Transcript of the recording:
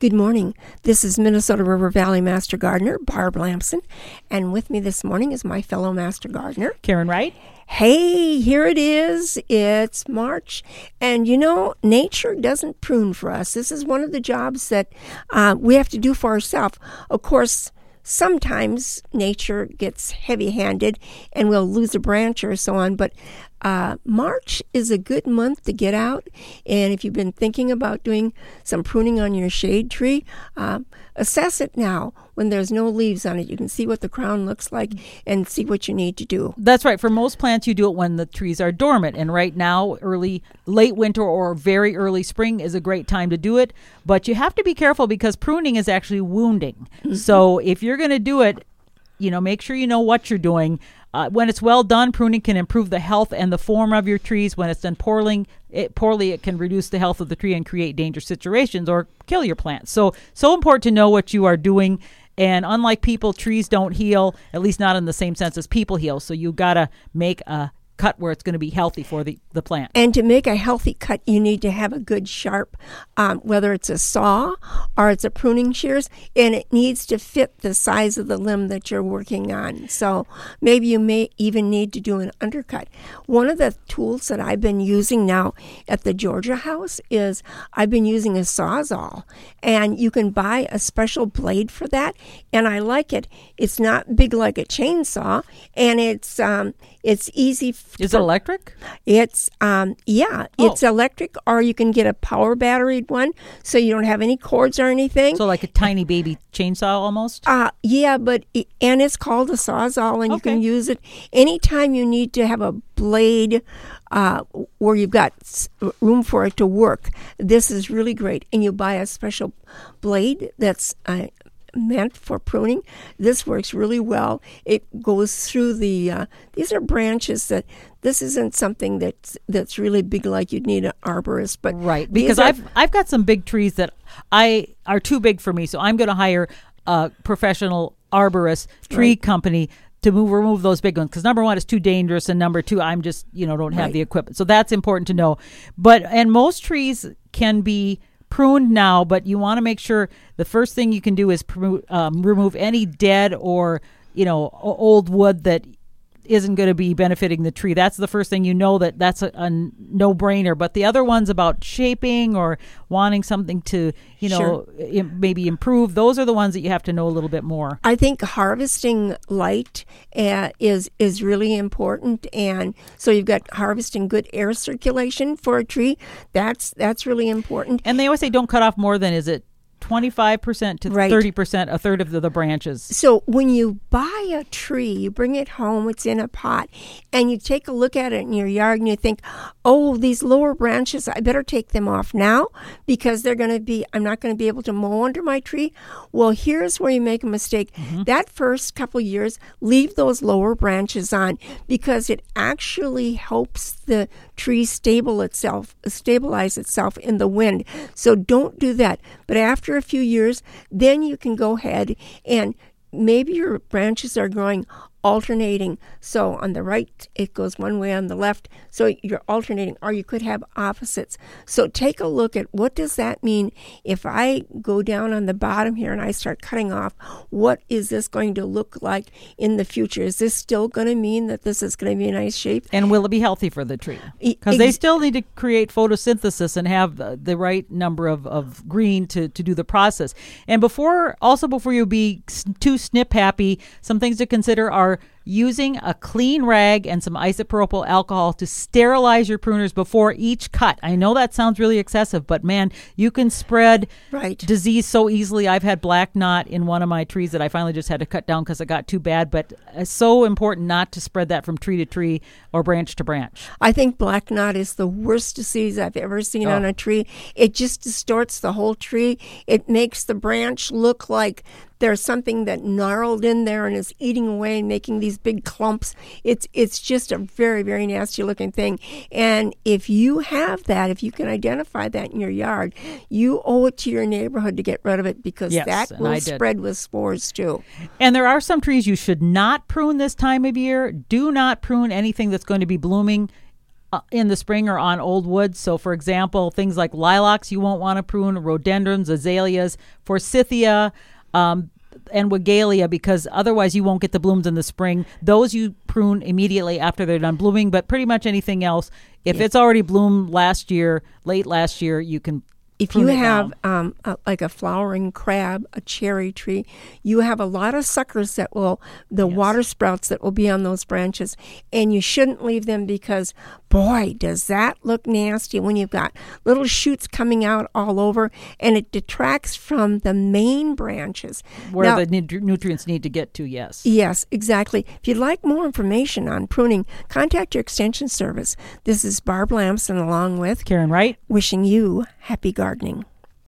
Good morning. This is Minnesota River Valley Master Gardener Barb Lamson, and with me this morning is my fellow Master Gardener, Karen Wright. Hey, here it is. It's March. And you know, nature doesn't prune for us. This is one of the jobs that uh, we have to do for ourselves. Of course, sometimes nature gets heavy handed and we'll lose a branch or so on, but uh, March is a good month to get out. And if you've been thinking about doing some pruning on your shade tree, uh, assess it now when there's no leaves on it. You can see what the crown looks like and see what you need to do. That's right. For most plants, you do it when the trees are dormant. And right now, early, late winter or very early spring is a great time to do it. But you have to be careful because pruning is actually wounding. Mm-hmm. So if you're going to do it, you know, make sure you know what you're doing. Uh, when it's well done, pruning can improve the health and the form of your trees. When it's done poorly, it, poorly, it can reduce the health of the tree and create dangerous situations or kill your plants. So, so important to know what you are doing. And unlike people, trees don't heal, at least not in the same sense as people heal. So you got to make a cut where it's going to be healthy for the, the plant. And to make a healthy cut, you need to have a good sharp, um, whether it's a saw or it's a pruning shears, and it needs to fit the size of the limb that you're working on. So maybe you may even need to do an undercut. One of the tools that I've been using now at the Georgia house is I've been using a sawzall, and you can buy a special blade for that, and I like it. It's not big like a chainsaw, and it's um, it's easy. Is it electric? It's um yeah, oh. it's electric, or you can get a power batteried one, so you don't have any cords or anything. So like a tiny baby chainsaw almost. Uh yeah, but it, and it's called a sawzall, and okay. you can use it anytime you need to have a blade uh, where you've got room for it to work. This is really great, and you buy a special blade that's uh, meant for pruning. This works really well. It goes through the. Uh, these are branches that. This isn't something that's that's really big like you'd need an arborist, but right because are, I've I've got some big trees that I are too big for me, so I'm going to hire a professional arborist tree right. company to move remove those big ones because number one it's too dangerous and number two i'm just you know don't have right. the equipment so that's important to know but and most trees can be pruned now, but you want to make sure the first thing you can do is um, remove any dead or you know old wood that isn't going to be benefiting the tree. That's the first thing you know that that's a, a no brainer. But the other ones about shaping or wanting something to, you know, sure. Im- maybe improve, those are the ones that you have to know a little bit more. I think harvesting light uh, is is really important, and so you've got harvesting good air circulation for a tree. That's that's really important. And they always say don't cut off more than is it 25% to right. 30%, a third of the, the, branches. So when you buy a tree, you bring it home, it's in a pot, and you take a look at it in your yard and you think, oh, these lower branches, I better take them off now because they're going to be, I'm not going to be able to mow under my tree. Well, here's where you make a mistake. Mm-hmm. That first couple years, leave those lower branches on because it actually helps the tree stable itself, stabilize itself in the wind. So don't do that. But after after a few years, then you can go ahead and maybe your branches are growing alternating. So on the right, it goes one way, on the left, so you're alternating, or you could have opposites. So take a look at what does that mean if I go down on the bottom here and I start cutting off, what is this going to look like in the future? Is this still going to mean that this is going to be a nice shape? And will it be healthy for the tree? Because they still need to create photosynthesis and have the, the right number of, of green to, to do the process. And before, also before you be too snip happy, some things to consider are using a clean rag and some isopropyl alcohol to sterilize your pruners before each cut. I know that sounds really excessive, but man, you can spread right. disease so easily. I've had black knot in one of my trees that I finally just had to cut down because it got too bad, but it's so important not to spread that from tree to tree or branch to branch. I think black knot is the worst disease I've ever seen oh. on a tree. It just distorts the whole tree. It makes the branch look like there's something that gnarled in there and is eating away and making these big clumps. It's it's just a very very nasty looking thing. And if you have that, if you can identify that in your yard, you owe it to your neighborhood to get rid of it because yes, that will spread with spores too. And there are some trees you should not prune this time of year. Do not prune anything that's going to be blooming uh, in the spring or on old woods. So, for example, things like lilacs you won't want to prune, rhododendrons, azaleas, forsythia, um, and Weigela because otherwise you won't get the blooms in the spring. Those you prune immediately after they're done blooming, but pretty much anything else, if Yes. it's already bloomed last year, late last year, you can. If you have um, a, like a flowering crab, a cherry tree, you have a lot of suckers that will, the Yes. water sprouts that will be on those branches, and you shouldn't leave them because, boy, does that look nasty when you've got little shoots coming out all over, and it detracts from the main branches. where Now- the nutri- nutrients need to get to. Yes. Yes, exactly. If you'd like more information on pruning, contact your extension service. This is Barb Lamson along with Karen Wright. wishing you happy gardening.